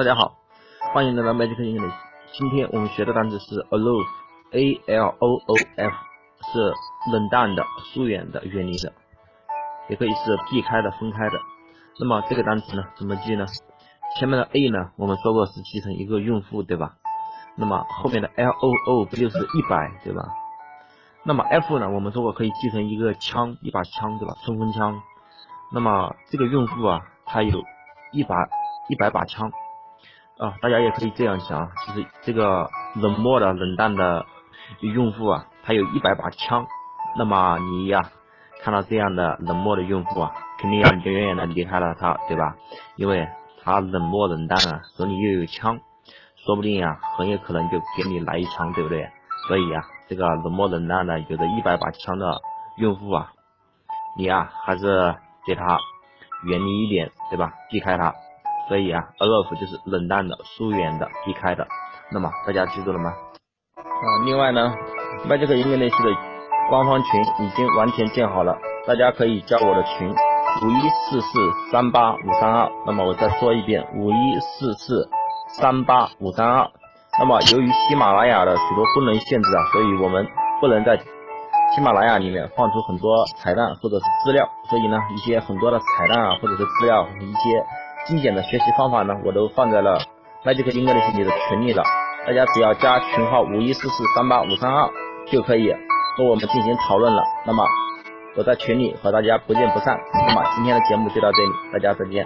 大家好，欢迎来到 Magic English。今天我们学的单词是 aloof，a l o o f，是冷淡的、疏远的、远离的，也可以是避开的、分开的。那么这个单词呢，怎么记呢？前面的 a 呢，我们说过是记成一个用户，对吧？那么后面的 l o o 不就是一百，对吧？那么 f 呢，我们说过可以记成一个枪，一把枪，对吧？冲锋枪。那么这个用户啊，他有一把一百把枪。啊，大家也可以这样想，就是这个冷漠的、冷淡的用户啊，他有一百把枪，那么你呀，看到这样的冷漠的用户啊，肯定要远远的离开了他，对吧？因为他冷漠冷淡啊，手里又有枪，说不定啊，很有可能就给你来一枪，对不对？所以啊，这个冷漠冷淡的、有着一百把枪的用户啊，你呀，还是对他远离一点，对吧？避开他。所以啊，aloof 就是冷淡的、疏远的、避开的。那么大家记住了吗？啊，另外呢，Magic English 的官方群已经完全建好了，大家可以加我的群五一四四三八五三二。那么我再说一遍，五一四四三八五三二。那么由于喜马拉雅的许多功能限制啊，所以我们不能在喜马拉雅里面放出很多彩蛋或者是资料，所以呢，一些很多的彩蛋啊，或者是资料一些。精简的学习方法呢，我都放在了 Magic English 里的群里了，大家只要加群号五一四四三八五三二就可以和我们进行讨论了。那么我在群里和大家不见不散。那么今天的节目就到这里，大家再见。